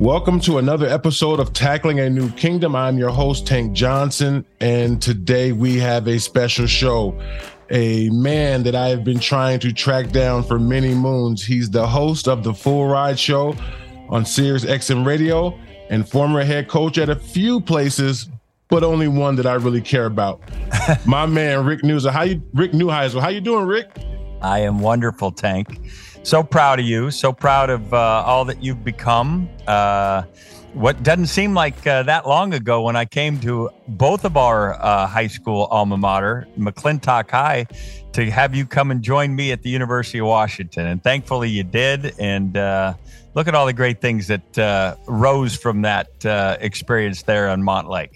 Welcome to another episode of Tackling a New Kingdom. I'm your host, Tank Johnson, and today we have a special show. A man that I have been trying to track down for many moons. He's the host of the Full Ride Show on Sirius XM Radio and former head coach at a few places, but only one that I really care about. My man, Rick Neuheisel. How you, Rick Neuheisel? How you doing, Rick? I am wonderful, Tank so proud of you. So proud of uh, all that you've become. Uh, what doesn't seem like uh, that long ago when I came to both of our uh, high school alma mater, McClintock High, to have you come and join me at the University of Washington. And thankfully you did. And uh, look at all the great things that uh, rose from that experience there on Montlake.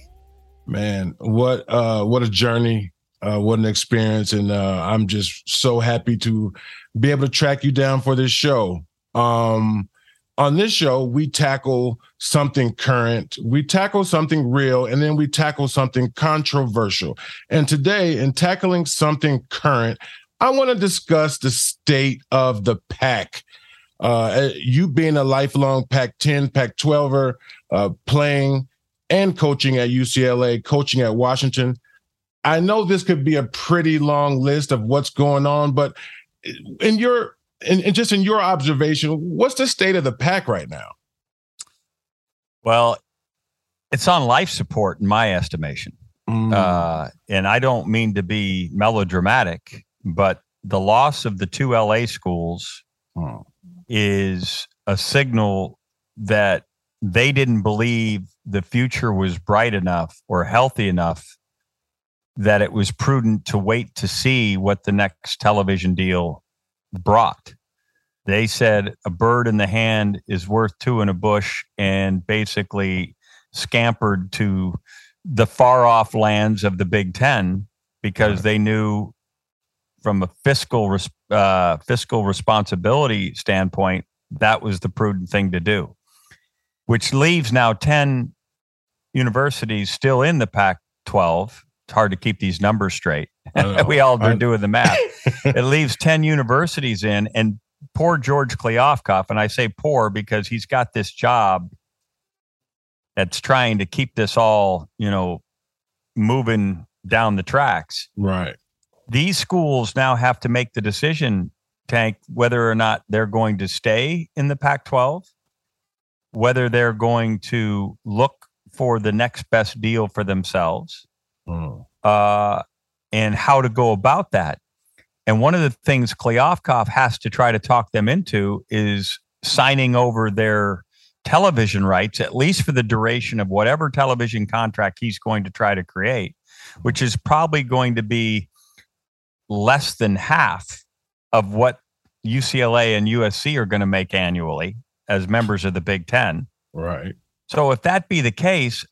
Man, what what a journey! What an experience! And I'm just so happy to be able to track you down for this show. Um, on this show, we tackle something current, we tackle something real, and then we tackle something controversial. And today, in tackling something current, I want to discuss the state of the Pac. Uh, you being a lifelong Pac 10, Pac 12er, uh, playing and coaching at UCLA, coaching at Washington. I know this could be a pretty long list of what's going on, but in your and, just in your observation, what's the state of the Pac right now? Well, it's on life support in my estimation. Mm. Uh, and I don't mean to be melodramatic, but the loss of the two LA schools oh. is a signal that they didn't believe the future was bright enough or healthy enough that it was prudent to wait to see what the next television deal brought. They said a bird in the hand is worth two in a bush and basically scampered to the far off lands of the Big Ten because they knew from a fiscal uh, fiscal responsibility standpoint that was the prudent thing to do, which leaves now 10 universities still in the Pac 12 it's hard to keep these numbers straight. we all are doing the math. it leaves 10 universities in, and poor George Kliavkoff, and I say poor because he's got this job that's trying to keep this all, you know, moving down the tracks. Right. These schools now have to make the decision, Tank, whether or not they're going to stay in the Pac 12, whether they're going to look for the next best deal for themselves mm. uh, and how to go about that. And one of the things Kliavkoff has to try to talk them into is signing over their television rights, at least for the duration of whatever television contract he's going to try to create, which is probably going to be less than half of what UCLA and USC are going to make annually as members of the Big Ten. Right. So if that be the case,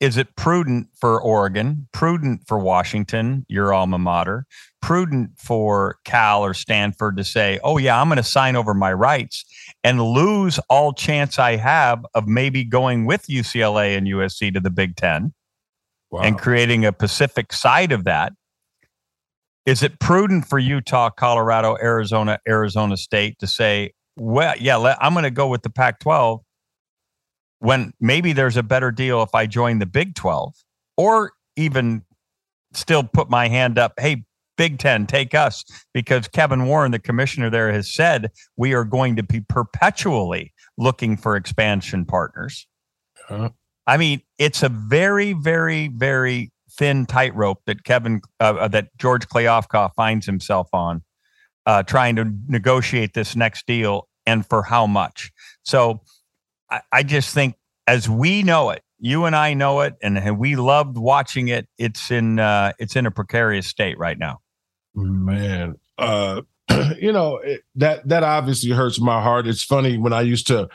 is it prudent for Oregon, prudent for Washington, your alma mater, prudent for Cal or Stanford to say, oh, yeah, I'm going to sign over my rights and lose all chance I have of maybe going with UCLA and USC to the Big Ten wow. and creating a Pacific side of that? Is it prudent for Utah, Colorado, Arizona, Arizona State to say, well, yeah, I'm going to go with the Pac 12 when maybe there's a better deal if I join the Big 12 or even still put my hand up. Hey, Big 10, take us because Kevin Warren, the commissioner there, has said we are going to be perpetually looking for expansion partners. Uh-huh. I mean, it's a very, very, very thin tightrope that Kevin, uh, uh that George Kliavkoff finds himself on, uh, trying to negotiate this next deal and for how much. So, I, I just think as we know it, you and I know it, and we loved watching it. It's in uh, it's in a precarious state right now. Man, uh, you know it, that that obviously hurts my heart. It's funny when I used to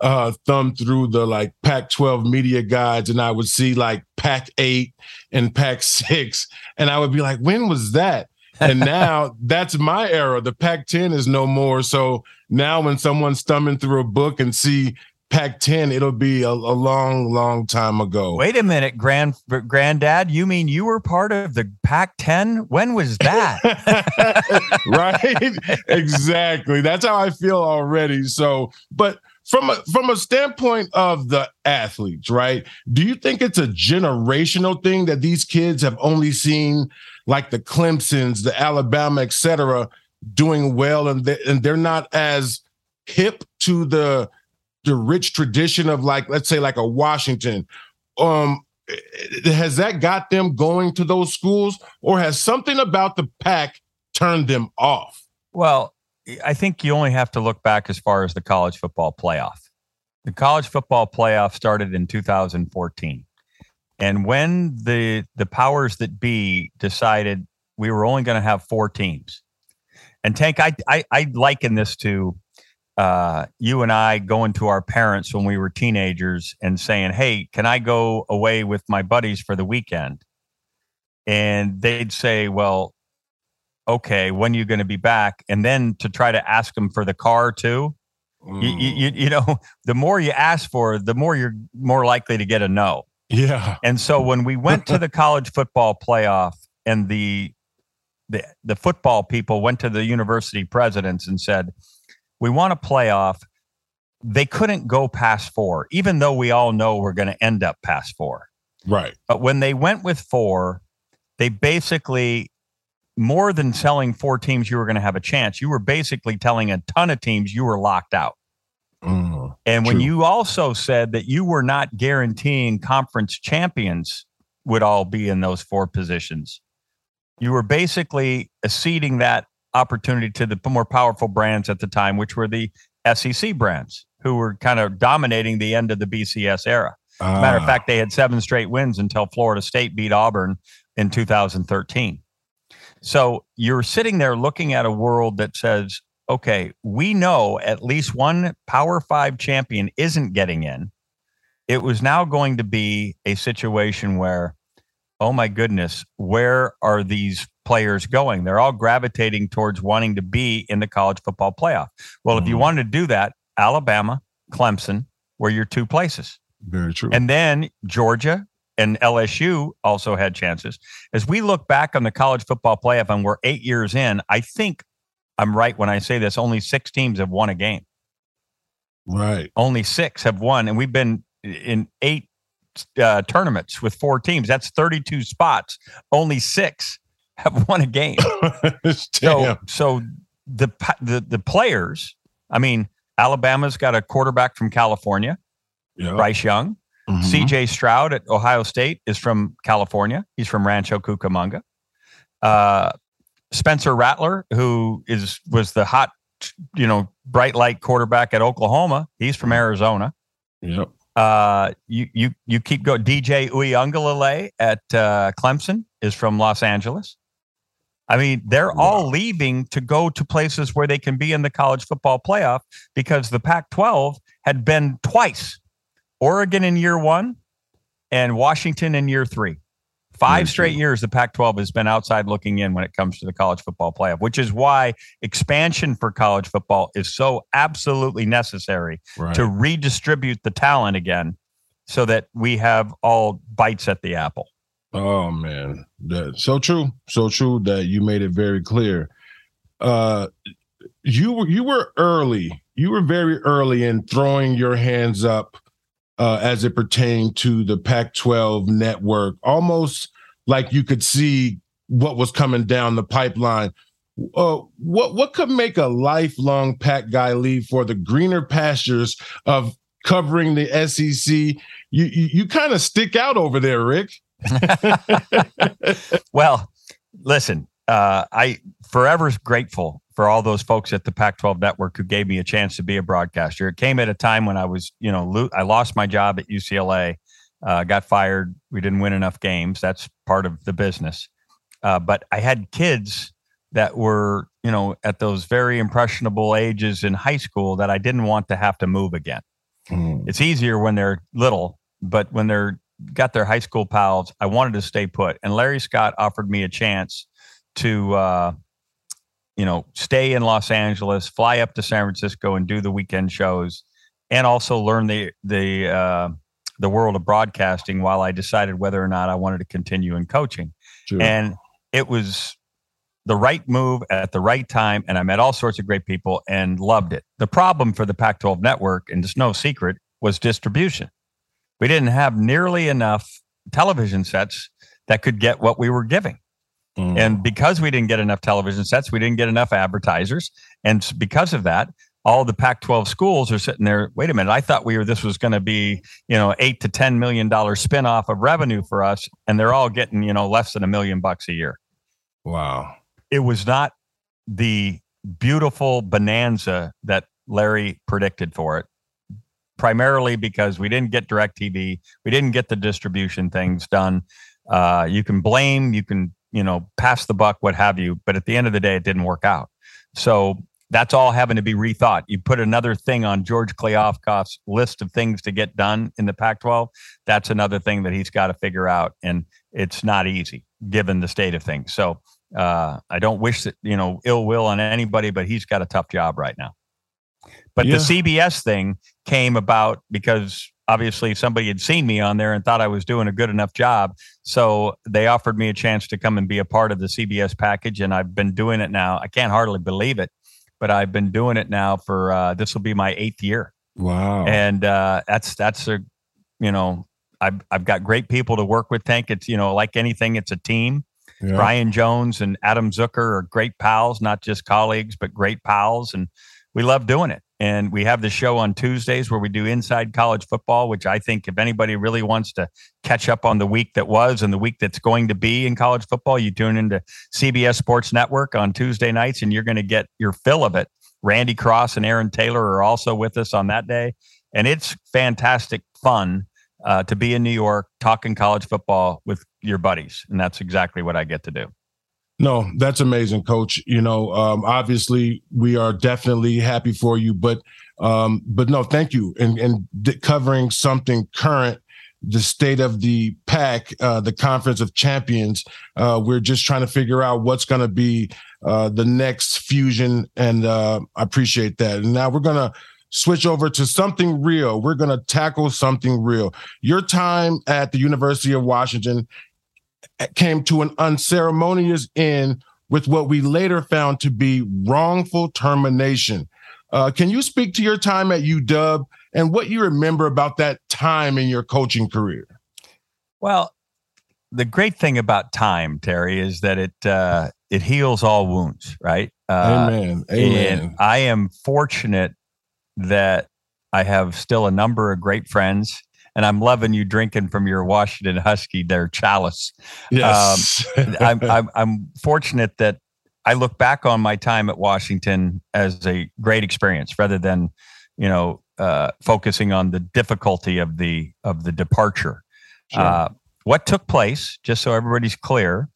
uh, thumb through the like Pac-12 media guides, and I would see like Pac-8 and Pac-6, and I would be like, "When was that?" and now that's my era. The Pac-10 is no more. So now when someone's thumbing through a book and see Pac-10, it'll be a, a, long, long time ago. Wait a minute, grand granddad. You mean you were part of the Pac-10? When was that? right? exactly. That's how I feel already. So, but from a from a standpoint of the athletes, right? Do you think it's a generational thing that these kids have only seen like the Clemsons, the Alabama, et cetera, doing well, and they, and they're not as hip to the the rich tradition of like let's say like a Washington. Um, has that got them going to those schools, or has something about the Pac turned them off? Well, I think you only have to look back as far as the college football playoff. The college football playoff started in 2014. And when the the powers that be decided we were only going to have four teams, and Tank, I, I, I liken this to uh, you and I going to our parents when we were teenagers and saying, "Hey, can I go away with my buddies for the weekend?" And they'd say, "Well, okay, when are you going to be back?" And then to try to ask them for the car too. Mm. You, you, you know, the more you ask for, the more you're more likely to get a no. Yeah. And so when we went to the college football playoff and the the the football people went to the university presidents and said, "We want a playoff." They couldn't go past 4, even though we all know we're going to end up past 4. Right. But when they went with 4, they basically more than selling four teams you were going to have a chance. You were basically telling a ton of teams you were locked out. Mm, and when true. you also said that you were not guaranteeing conference champions would all be in those four positions, you were basically acceding that opportunity to the more powerful brands at the time, which were the SEC brands, who were kind of dominating the end of the BCS era. Ah. Matter of ah. fact, they had seven straight wins until Florida State beat Auburn in 2013. So you're sitting there looking at a world that says, okay, we know at least one Power Five champion isn't getting in. It was now going to be a situation where, oh my goodness, where are these players going? They're all gravitating towards wanting to be in the college football playoff. Well, mm-hmm. if you mm-hmm. wanted to do that, Alabama, Clemson were your two places. Very true. And then Georgia and LSU also had chances. As we look back on the college football playoff and we're eight years in, I think I'm right when I say this. Only six teams have won a game. Right. Only six have won, and we've been in eight uh, tournaments with four teams. That's 32 spots. Only six have won a game. so, so the the the players. I mean, Alabama's got a quarterback from California, yep. Bryce Young. Mm-hmm. C.J. Stroud at Ohio State is from California. He's from Rancho Cucamonga. Uh, Spencer Rattler, who is was the hot, you know, bright light quarterback at Oklahoma. He's from Arizona. Yep. Uh, you you you keep going. DJ Uiagalelei at uh, Clemson is from Los Angeles. I mean, they're wow. all leaving to go to places where they can be in the college football playoff because the Pac-12 had been twice, Oregon in year one, and Washington in year three. Five straight years, the Pac 12 has been outside looking in when it comes to the college football playoff, which is why expansion for college football is so absolutely necessary right. to redistribute the talent again so that we have all bites at the apple. Oh, man. That's so true. So true that you made it very clear. Uh, you were you were early. You were very early in throwing your hands up uh, as it pertained to the Pac 12 network, almost like you could see what was coming down the pipeline. Uh, what what could make a lifelong Pac guy leave for the greener pastures of covering the SEC? You you, you kind of stick out over there, Rick. well, listen, uh, I forever grateful for all those folks at the Pac-12 network who gave me a chance to be a broadcaster. It came at a time when I was, you know, lo- I lost my job at UCLA, uh, got fired. We didn't win enough games. That's part of the business. Uh, but I had kids that were, you know, at those very impressionable ages in high school that I didn't want to have to move again. Mm. It's easier when they're little, but when they're got their high school pals, I wanted to stay put. And Larry Scott offered me a chance to uh, you know, stay in Los Angeles, fly up to San Francisco, and do the weekend shows, and also learn the the uh, the world of broadcasting while I decided whether or not I wanted to continue in coaching. Sure. And it was the right move at the right time. And I met all sorts of great people and loved it. The problem for the Pac 12 network, and it's no secret, was distribution. We didn't have nearly enough television sets that could get what we were giving. Mm. And because we didn't get enough television sets, we didn't get enough advertisers. And because of that, all the Pac-12 schools are sitting there. Wait a minute, I thought we were this was going to be you know eight to ten million dollar spinoff of revenue for us, and they're all getting you know less than a million bucks a year. Wow, it was not the beautiful bonanza that Larry predicted for it. Primarily because we didn't get DirecTV, we didn't get the distribution things done. Uh, you can blame, you can you know pass the buck, what have you, but at the end of the day, it didn't work out. So that's all having to be rethought. You put another thing on George Kliavkoff's list of things to get done in the Pac 12. That's another thing that he's got to figure out. And it's not easy given the state of things. So uh, I don't wish that, you know, ill will on anybody, but he's got a tough job right now. But yeah. the CBS thing came about because obviously somebody had seen me on there and thought I was doing a good enough job. So they offered me a chance to come and be a part of the CBS package. And I've been doing it now. I can't hardly believe it but I've been doing it now for uh, this will be my eighth year. Wow! And uh, that's that's a you know I've I've got great people to work with. Tank, it's you know like anything, it's a team. Yeah. Brian Jones and Adam Zucker are great pals, not just colleagues, but great pals, and we love doing it. And we have the show on Tuesdays where we do inside college football, which I think if anybody really wants to catch up on the week that was and the week that's going to be in college football, you tune into CBS Sports Network on Tuesday nights and you're going to get your fill of it. Randy Cross and Aaron Taylor are also with us on that day. And it's fantastic fun uh, to be in New York talking college football with your buddies. And that's exactly what I get to do. No, that's amazing, coach. You know, um, obviously we are definitely happy for you, but um, but no, thank you. And and covering something current, the state of the Pac, uh, the conference of champions. Uh, we're just trying to figure out what's going to be uh, the next fusion, and uh, I appreciate that. And now we're gonna switch over to something real. We're going to tackle something real. Your time at the University of Washington came to an unceremonious end with what we later found to be wrongful termination. Uh, can you speak to your time at UW and what you remember about that time in your coaching career? Well, the great thing about time, Terry, is that it uh, it heals all wounds, right? Uh, Amen. Amen. And I am fortunate that I have still a number of great friends and I'm loving you drinking from your Washington Husky, their chalice. Yes, um, I'm, I'm, I'm fortunate that I look back on my time at Washington as a great experience, rather than you know uh, focusing on the difficulty of the of the departure. Sure. Uh, what took place, just so everybody's clear,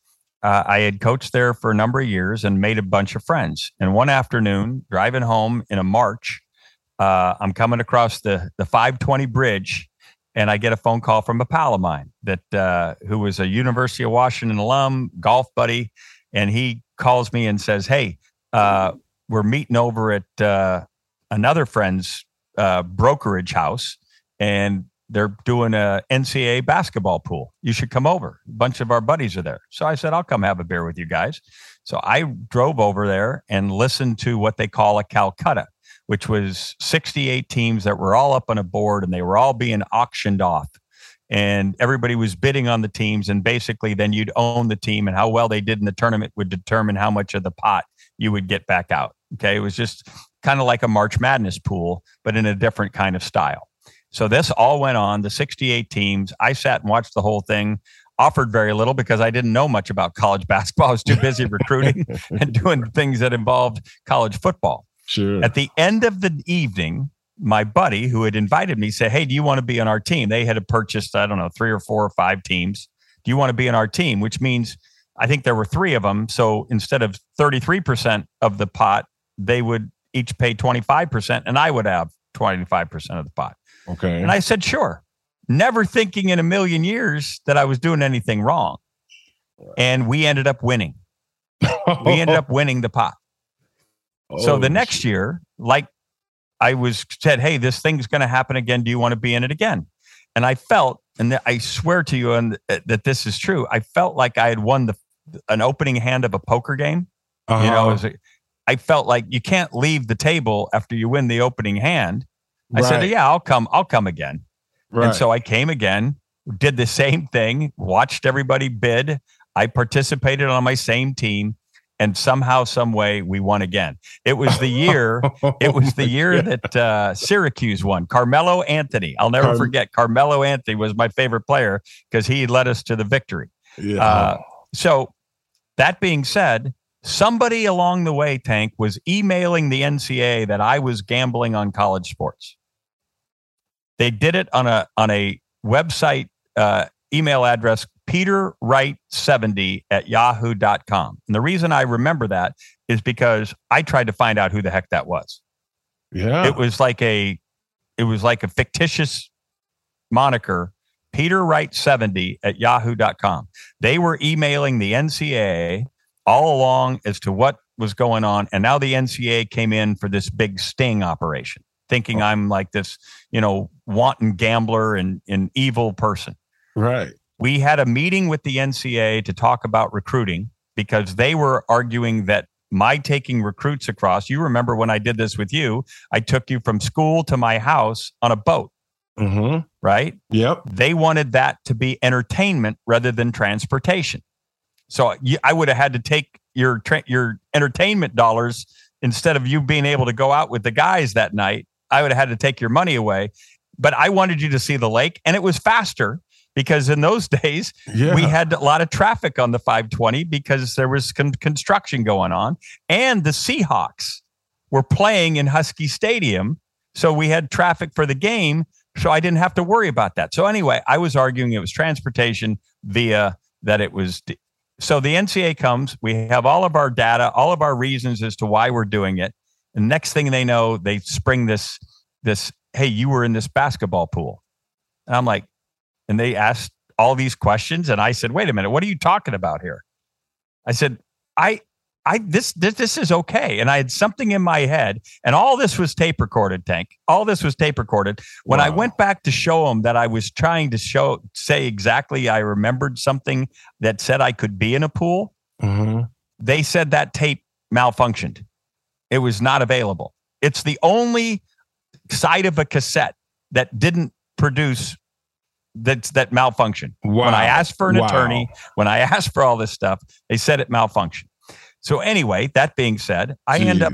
uh, I had coached there for a number of years and made a bunch of friends. And one afternoon, driving home in a March, uh, I'm coming across the the 520 bridge and I get a phone call from a pal of mine that uh, who was a University of Washington alum, golf buddy, and he calls me and says, "Hey, uh, we're meeting over at uh, another friend's uh, brokerage house, and they're doing a NCAA basketball pool. You should come over. A bunch of our buddies are there." So I said, "I'll come have a beer with you guys." So I drove over there and listened to what they call a Calcutta which was 68 teams that were all up on a board and they were all being auctioned off. And everybody was bidding on the teams. And basically, then you'd own the team, and how well they did in the tournament would determine how much of the pot you would get back out. Okay. It was just kind of like a March Madness pool, but in a different kind of style. So this all went on, the 68 teams. I sat and watched the whole thing offered very little because I didn't know much about college basketball. I was too busy recruiting and doing things that involved college football. Sure. At the end of the evening, my buddy who had invited me said, Hey, do you want to be on our team? They had purchased, I don't know, three or four or five teams. Do you want to be on our team? Which means I think there were three of them. So instead of 33% of the pot, they would each pay 25%, and I would have 25% of the pot. Okay. And I said, Sure. Never thinking in a million years that I was doing anything wrong. And we ended up winning. we ended up winning the pot so the oh, next year, like I was said, hey, this thing's going to happen again. Do you want to be in it again? And I felt, and I swear to you, and that this is true. I felt like I had won the an opening hand of a poker game. Uh-huh. You know, a, I felt like you can't leave the table after you win the opening hand. I right. said, "Yeah, I'll come. I'll come again." Right. And so I came again, did the same thing, watched everybody bid. I participated on my same team, and somehow, some way, we won again. It was the year. it was the year that uh, Syracuse won. Carmelo Anthony. I'll never Car- forget. Carmelo Anthony was my favorite player because he led us to the victory. Yeah. Uh, so, that being said, somebody along the way, Tank, was emailing the NCAA that I was gambling on college sports. They did it on a on a website uh, email address peterwright70 at yahoo.com. And the reason I remember that is because I tried to find out who the heck that was. Yeah. It was like a it was like a fictitious moniker, peterwright70 at yahoo.com. They were emailing the NCAA all along as to what was going on. And now the NCAA came in for this big sting operation, thinking oh. I'm like this, you know, wanton gambler and an evil person. Right. We had a meeting with the NCA to talk about recruiting because they were arguing that my taking recruits across, you remember when I did this with you, I took you from school to my house on a boat. Mm-hmm. Right? Yep. They wanted that to be entertainment rather than transportation. So I would have had to take your tra- your entertainment dollars instead of you being able to go out with the guys that night. I would have had to take your money away. But I wanted you to see the lake, and it was faster because in those days yeah. we had a lot of traffic on the 520 because there was con- construction going on and the Seahawks were playing in Husky Stadium so we had traffic for the game so I didn't have to worry about that. So anyway, I was arguing it was transportation via that it was so the NCA comes, we have all of our data, all of our reasons as to why we're doing it. And next thing they know, they spring this this hey, you were in this basketball pool. And I'm like, and they asked all these questions and i said wait a minute what are you talking about here? I said i i this this, this is okay and i had something in my head and all this was tape recorded tank. All this was tape recorded. When wow. i went back to show them that i was trying to show say exactly i remembered something that said i could be in a pool mm-hmm. they said that tape malfunctioned. It was not available. It's the only side of a cassette that didn't produce that's that malfunction. Wow. When I asked for an wow. attorney, when I asked for all this stuff, they said it malfunctioned. So anyway, that being said, I Jeez. end up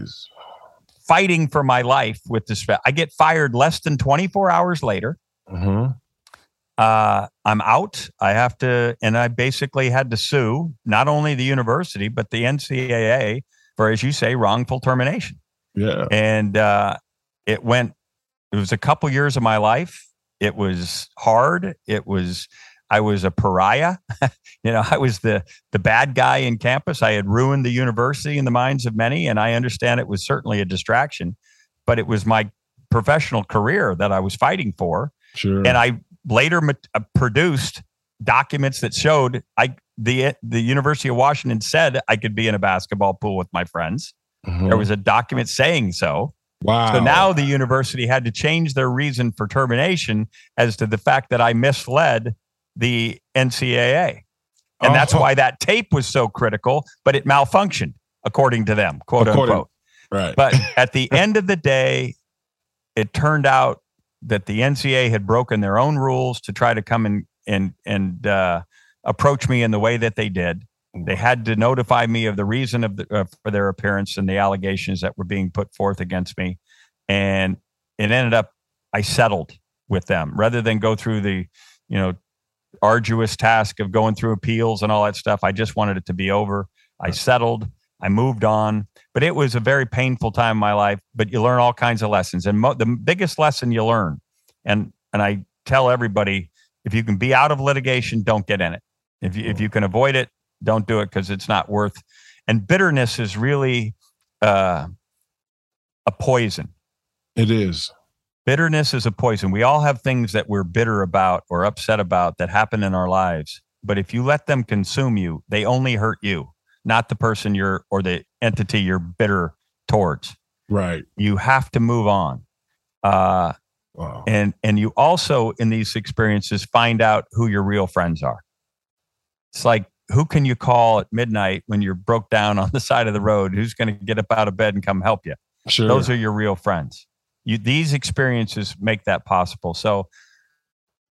fighting for my life with this. I get fired less than 24 hours later. Mm-hmm. Uh, I'm out. I have to, and I basically had to sue not only the university but the NCAA for, as you say, wrongful termination. Yeah, and uh, it went. It was a couple years of my life it was hard. It was I was a pariah. you know, I was the the bad guy in campus. I had ruined the university in the minds of many, and I understand it was certainly a distraction, but it was my professional career that I was fighting for. Sure. And I later uh, produced documents that showed I the the University of Washington said I could be in a basketball pool with my friends. Mm-hmm. There was a document saying so. Wow. So now the university had to change their reason for termination as to the fact that I misled the NCAA. And oh. that's why that tape was so critical, but it malfunctioned, according to them, quote according, unquote. Right. But at the end of the day, it turned out that the NCAA had broken their own rules to try to come and and and uh, approach me in the way that they did. They had to notify me of the reason of the, uh, for their appearance and the allegations that were being put forth against me, and it ended up I settled with them rather than go through the, you know, arduous task of going through appeals and all that stuff. I just wanted it to be over. I settled. I moved on, but it was a very painful time in my life. But you learn all kinds of lessons, and mo- the biggest lesson you learn, and and I tell everybody, if you can be out of litigation, don't get in it. If you, if you can avoid it, don't do it because it's not worth. And bitterness is really uh, a poison. It is. Bitterness is a poison. We all have things that we're bitter about or upset about that happen in our lives. But if you let them consume you, they only hurt you, not the person you're or the entity you're bitter towards. Right. You have to move on. Uh, wow. And and you also in these experiences find out who your real friends are. It's like who can you call at midnight when you're broke down on the side of the road? Who's going to get up out of bed and come help you? Sure. Those are your real friends. You, these experiences make that possible. So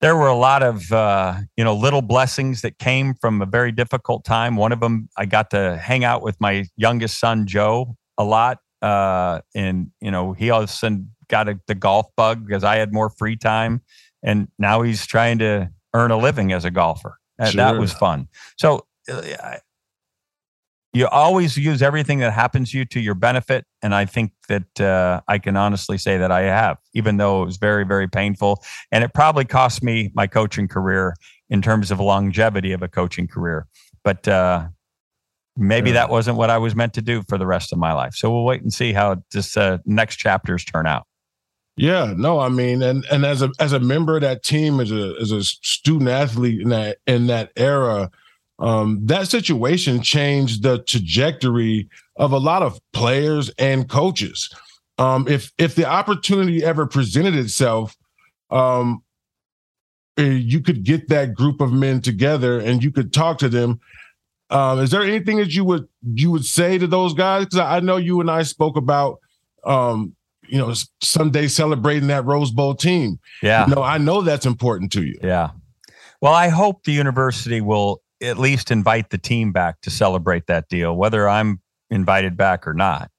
there were a lot of uh, you know little blessings that came from a very difficult time. One of them, I got to hang out with my youngest son Joe a lot, uh, and you know he all of a sudden got a, the golf bug because I had more free time, and now he's trying to earn a living as a golfer. Sure. That was fun. So uh, you always use everything that happens to you to your benefit. And I think that uh, I can honestly say that I have, even though it was very, very painful. And it probably cost me my coaching career in terms of longevity of a coaching career. But uh, maybe that wasn't what I was meant to do for the rest of my life. So we'll wait and see how this uh, next chapters turn out. Yeah, no, I mean, and and as a as a member of that team, as a as a student athlete in that in that era, um, that situation changed the trajectory of a lot of players and coaches. Um, if if the opportunity ever presented itself, um, eh, you could get that group of men together and you could talk to them. Um, is there anything that you would you would say to those guys? Because I know you and I spoke about, um, you know, someday celebrating that Rose Bowl team. Yeah, you know, I know that's important to you. Yeah. Well, I hope the university will at least invite the team back to celebrate that deal, whether I'm invited back or not.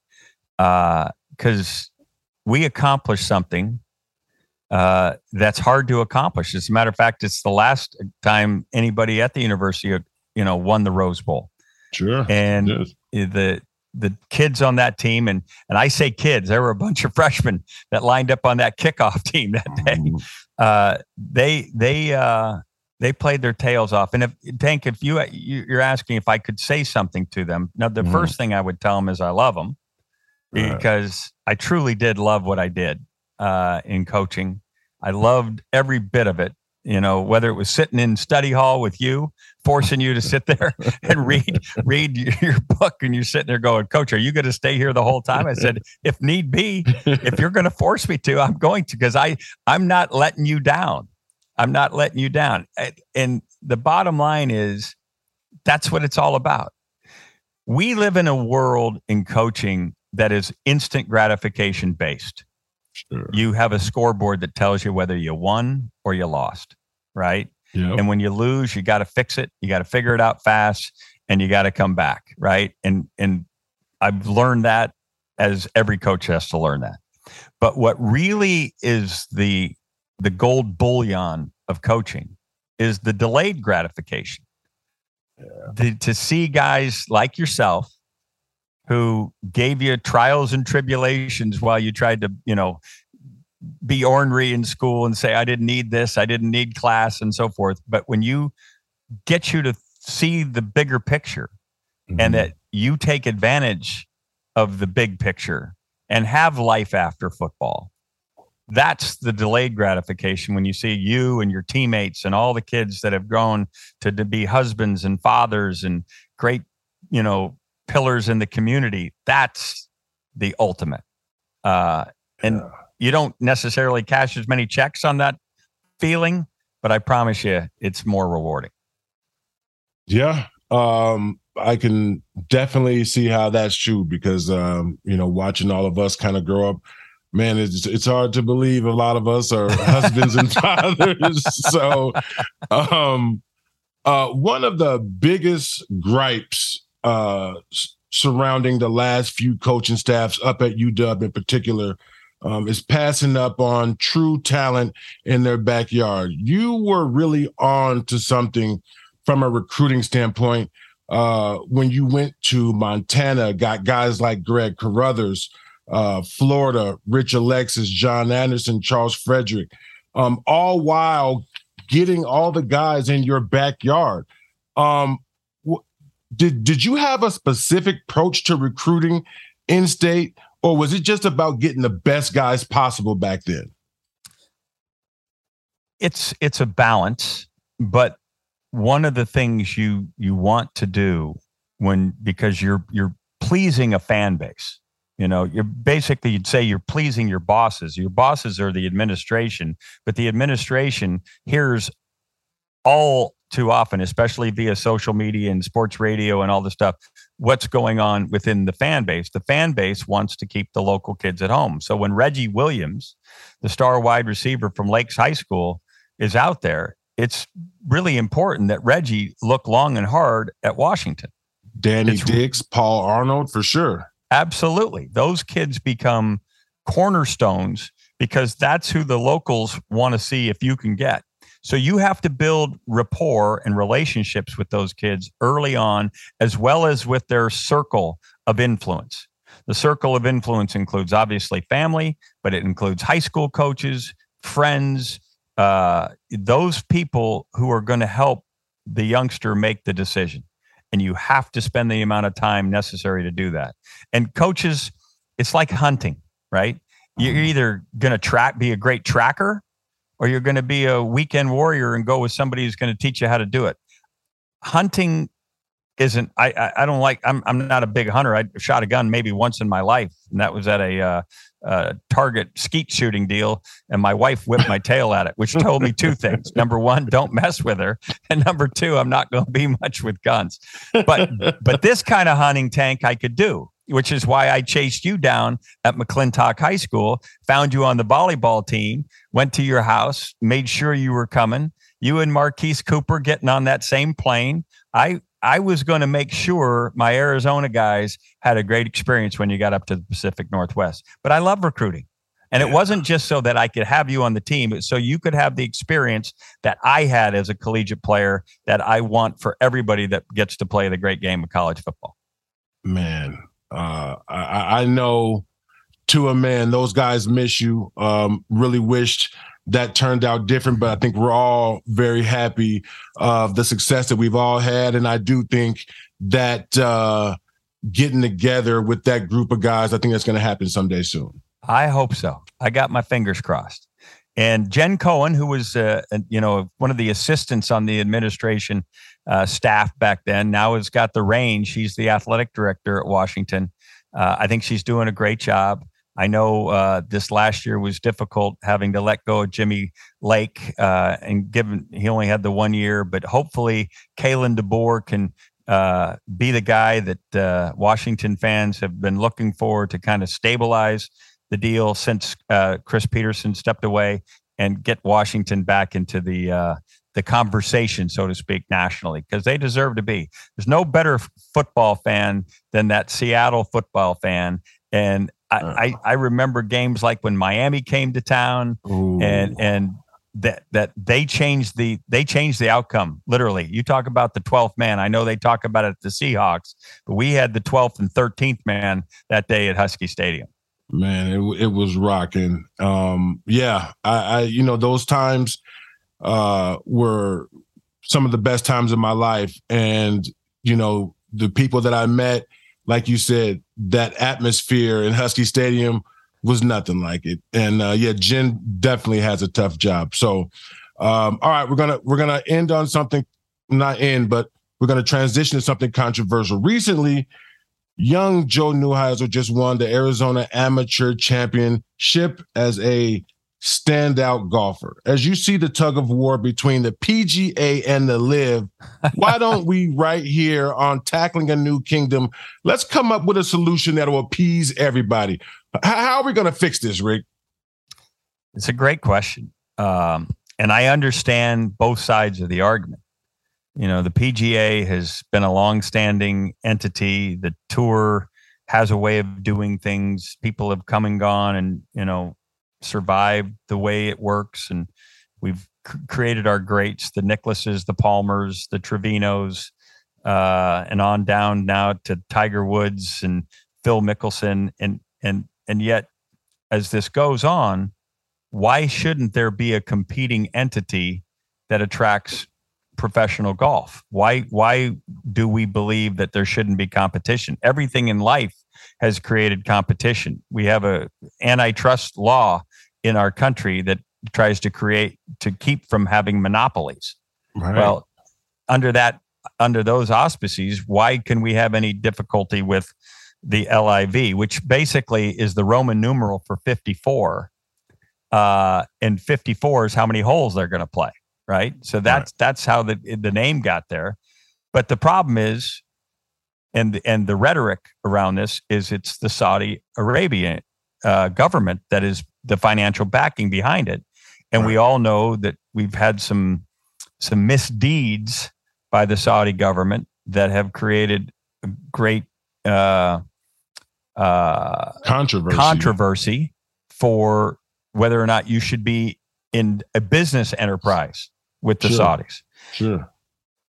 Because uh, we accomplished something uh, that's hard to accomplish. As a matter of fact, it's the last time anybody at the university, you know, won the Rose Bowl. Sure. And the the kids on that team, and and I say kids, there were a bunch of freshmen that lined up on that kickoff team that day. Mm-hmm. Uh, they they uh, they played their tails off. And if Tank, if you you're asking if I could say something to them, now the mm. first thing I would tell them is I love them because right. I truly did love what I did uh, in coaching. I loved every bit of it. You know, whether it was sitting in study hall with you, forcing you to sit there and read read your book, and you're sitting there going, "Coach, are you going to stay here the whole time?" I said, "If need be, if you're going to force me to, I'm going to, because I I'm not letting you down." I'm not letting you down. And the bottom line is that's what it's all about. We live in a world in coaching that is instant gratification based. Sure. You have a scoreboard that tells you whether you won or you lost, right? Yep. And when you lose, you got to fix it. You got to figure it out fast and you got to come back, right? And and I've learned that as every coach has to learn that. But what really is the the gold bullion of coaching is the delayed gratification. Yeah. The, to see guys like yourself who gave you trials and tribulations while you tried to, you know, be ornery in school and say, I didn't need this, I didn't need class, and so forth. But when you get you to see the bigger picture mm-hmm. and that you take advantage of the big picture and have life after football that's the delayed gratification when you see you and your teammates and all the kids that have grown to, to be husbands and fathers and great you know pillars in the community that's the ultimate uh, and yeah. You don't necessarily cash as many checks on that feeling but i promise you it's more rewarding yeah um i can definitely see how that's true because um you know watching all of us kind of grow up man, it's it's hard to believe a lot of us are husbands and fathers. So, um, uh, one of the biggest gripes uh, surrounding the last few coaching staffs up at UW in particular um, is passing up on true talent in their backyard. You were really on to something from a recruiting standpoint uh, when you went to Montana, got guys like Greg Carothers uh, Florida, Rich Alexis, John Anderson, Charles Frederick, um, all while getting all the guys in your backyard. Um, did did you have a specific approach to recruiting in state, or was it just about getting the best guys possible back then? It's it's a balance, but one of the things you you want to do when because you're you're pleasing a fan base you know, you're basically you'd say you're pleasing your bosses. Your bosses are the administration, but the administration hears all too often, especially via social media and sports radio and all the stuff, what's going on within the fan base. The fan base wants to keep the local kids at home. So when Reggie Williams, the star wide receiver from Lakes High School, is out there, it's really important that Reggie look long and hard at Washington. Danny it's, Dix, Paul Arnold, for sure. Absolutely. Those kids become cornerstones because that's who the locals want to see if you can get. So you have to build rapport and relationships with those kids early on, as well as with their circle of influence. The circle of influence includes obviously family, but it includes high school coaches, friends, uh, those people who are going to help the youngster make the decision. And you have to spend the amount of time necessary to do that. And coaches, it's like hunting, right? You're mm-hmm. either going to track, be a great tracker, or you're going to be a weekend warrior and go with somebody who's going to teach you how to do it. Hunting isn't. I I, I don't like. I'm I'm not a big hunter. I shot a gun maybe once in my life, and that was at a uh, uh, target skeet shooting deal, and my wife whipped my tail at it, which told me two things: number one, don't mess with her, and number two, I'm not going to be much with guns. But but this kind of hunting tank I could do, which is why I chased you down at McClintock High School, found you on the volleyball team, went to your house, made sure you were coming. You and Marquis Cooper getting on that same plane. I I was going to make sure my Arizona guys had a great experience when you got up to the Pacific Northwest. But I love recruiting. And it wasn't just so that I could have you on the team, it's so you could have the experience that I had as a collegiate player that I want for everybody that gets to play the great game of college football. Man, uh, I, I know to a man, those guys miss you. Um, really wished that turned out different, but I think we're all very happy of the success that we've all had. And I do think that uh, getting together with that group of guys, I think that's going to happen someday soon. I hope so. I got my fingers crossed. And Jen Cohen, who was, uh, you know, one of the assistants on the administration uh, staff back then, now has got the range. She's the athletic director at Washington. Uh, I think she's doing a great job. I know uh, this last year was difficult having to let go of Jimmy Lake, uh, and given he only had the one year, but hopefully Kalen DeBoer can uh, be the guy that uh, Washington fans have been looking for to kind of stabilize the deal since uh, Chris Petersen stepped away and get Washington back into the uh, the conversation, so to speak, nationally, because they deserve to be. There's no better football fan than that Seattle football fan. And I, uh. I, I remember games like when Miami came to town Ooh. and and that that they changed the they changed the outcome literally you talk about the 12th man i know they talk about it at the seahawks but we had the 12th and 13th man that day at husky stadium man it, it was rocking um yeah I, I you know those times uh were some of the best times of my life and you know the people that i met like you said, that atmosphere in Husky Stadium was nothing like it. And uh, yeah, Jen definitely has a tough job. So, um, all right, we're gonna we're gonna end on something, not end, but we're gonna transition to something controversial. Recently, young Joe Neuheisel just won the Arizona Amateur Championship as a standout golfer. As you see the tug of war between the PGA and the LIV, why don't we right here on tackling a new kingdom, let's come up with a solution that will appease everybody. How are we going to fix this, Rick? It's a great question. Um, and I understand both sides of the argument. You know, the PGA has been a long-standing entity. The tour has a way of doing things. People have come and gone, and you know, survived the way it works, and we've created our greats: the Nicklauses, the Palmers, the Trevinos, uh, and on down now to Tiger Woods and Phil Mickelson, and and and yet, as this goes on, why shouldn't there be a competing entity that attracts professional golf? Why why do we believe that there shouldn't be competition? Everything in life has created competition. We have a antitrust law in our country that tries to create to keep from having monopolies. Right. Well, under that under those auspices, why can we have any difficulty with the LIV, which basically is the Roman numeral for 54? Uh, and 54 is how many holes they're going to play. right? So that's right. that's how the the name got there. But the problem is, and and the rhetoric around this is it's the Saudi Arabian uh, government that is the financial backing behind it, and right. we all know that we've had some some misdeeds by the Saudi government that have created a great uh, uh, controversy controversy for whether or not you should be in a business enterprise with the sure. Saudis. Sure.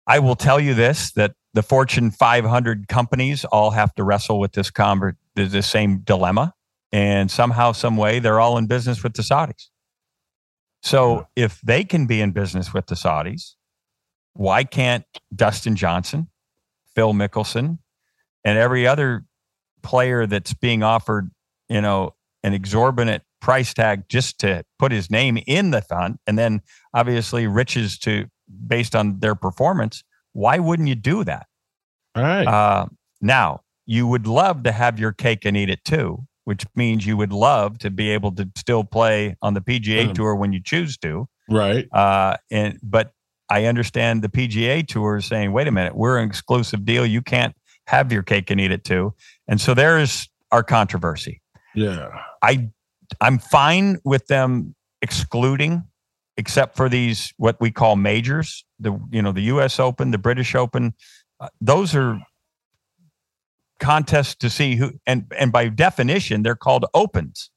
I will tell you this that the Fortune 500 companies all have to wrestle with this com- the same dilemma and somehow some way they're all in business with the Saudis. So if they can be in business with the Saudis, why can't Dustin Johnson, Phil Mickelson, and every other player that's being offered, you know, an exorbitant price tag just to put his name in the fund and then obviously riches to based on their performance, why wouldn't you do that? All right. Uh, now, you would love to have your cake and eat it too, which means you would love to be able to still play on the PGA mm. tour when you choose to. Right. Uh, and but I understand the PGA tour is saying, wait a minute, we're an exclusive deal. You can't have your cake and eat it too. And so there is our controversy. Yeah. I I'm fine with them excluding except for these what we call majors, the you know, the US Open, the British Open. Uh, those are contests to see who and and by definition they're called opens.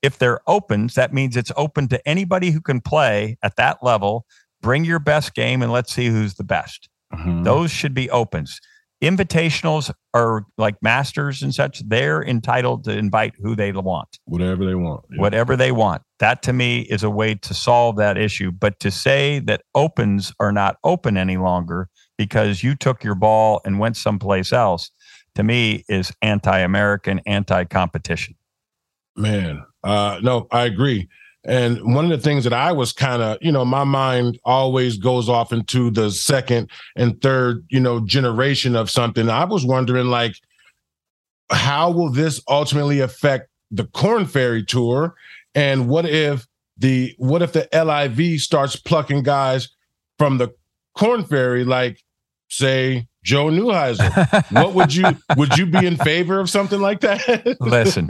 If they're opens, that means it's open to anybody who can play at that level. Bring your best game and let's see who's the best. Mm-hmm. Those should be opens invitationals are like masters and such they're entitled to invite who they want whatever they want yeah. whatever they want that to me is a way to solve that issue but to say that opens are not open any longer because you took your ball and went someplace else to me is anti-american anti-competition man uh no i agree and one of the things that I was kind of, you know, my mind always goes off into the second and third, you know, generation of something. I was wondering, like, how will this ultimately affect the Corn Ferry tour? And what if the what if the LIV starts plucking guys from the Corn Ferry, like say Joe Neuheisel. what would you would you be in favor of something like that? Listen,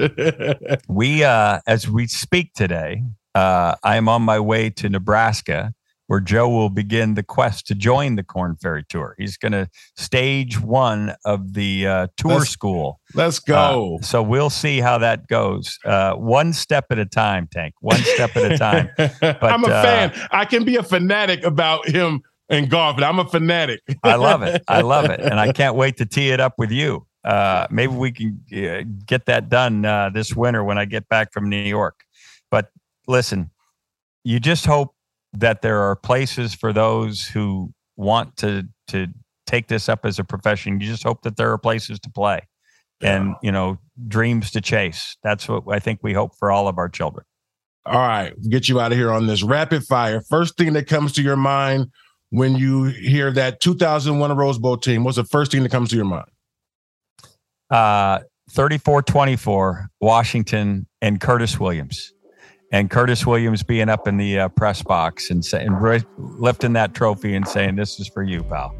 we uh as we speak today, uh, I am on my way to Nebraska, where Joe will begin the quest to join the Corn Ferry Tour. He's going to stage one of the uh, tour let's, school. Let's go. Uh, so we'll see how that goes. Uh, one step at a time, Tank. One step at a time. But, I'm a uh, fan. I can be a fanatic about him and golf, but I'm a fanatic. I love it. I love it, and I can't wait to tee it up with you. Uh, maybe we can uh, get that done this winter when I get back from New York. But listen, you just hope that there are places for those who want to to take this up as a profession. You just hope that there are places to play yeah. and you know dreams to chase. That's what I think we hope for all of our children. All right, get you out of here on this rapid fire. First thing that comes to your mind when you hear that 2001 Rose Bowl team, what's the first thing that comes to your mind? Uh 34-24 Washington and Curtis Williams and Curtis Williams being up in the uh, press box and saying, lifting that trophy and saying, "This is for you, pal."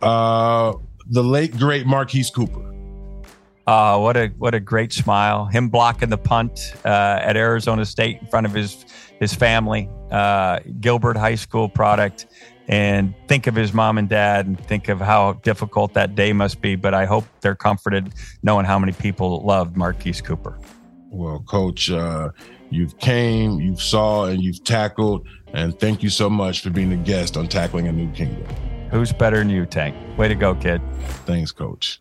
Uh, the late great Marquis Cooper. Uh, what a what a great smile! Him blocking the punt uh, at Arizona State in front of his his family, uh, Gilbert High School product, and think of his mom and dad, and think of how difficult that day must be. But I hope they're comforted knowing how many people loved Marquis Cooper. Well, Coach, uh, You've came, you've saw, and you've tackled. And thank you so much for being a guest on Tackling a New Kingdom. Who's better than you, Tank? Way to go, kid. Thanks, Coach.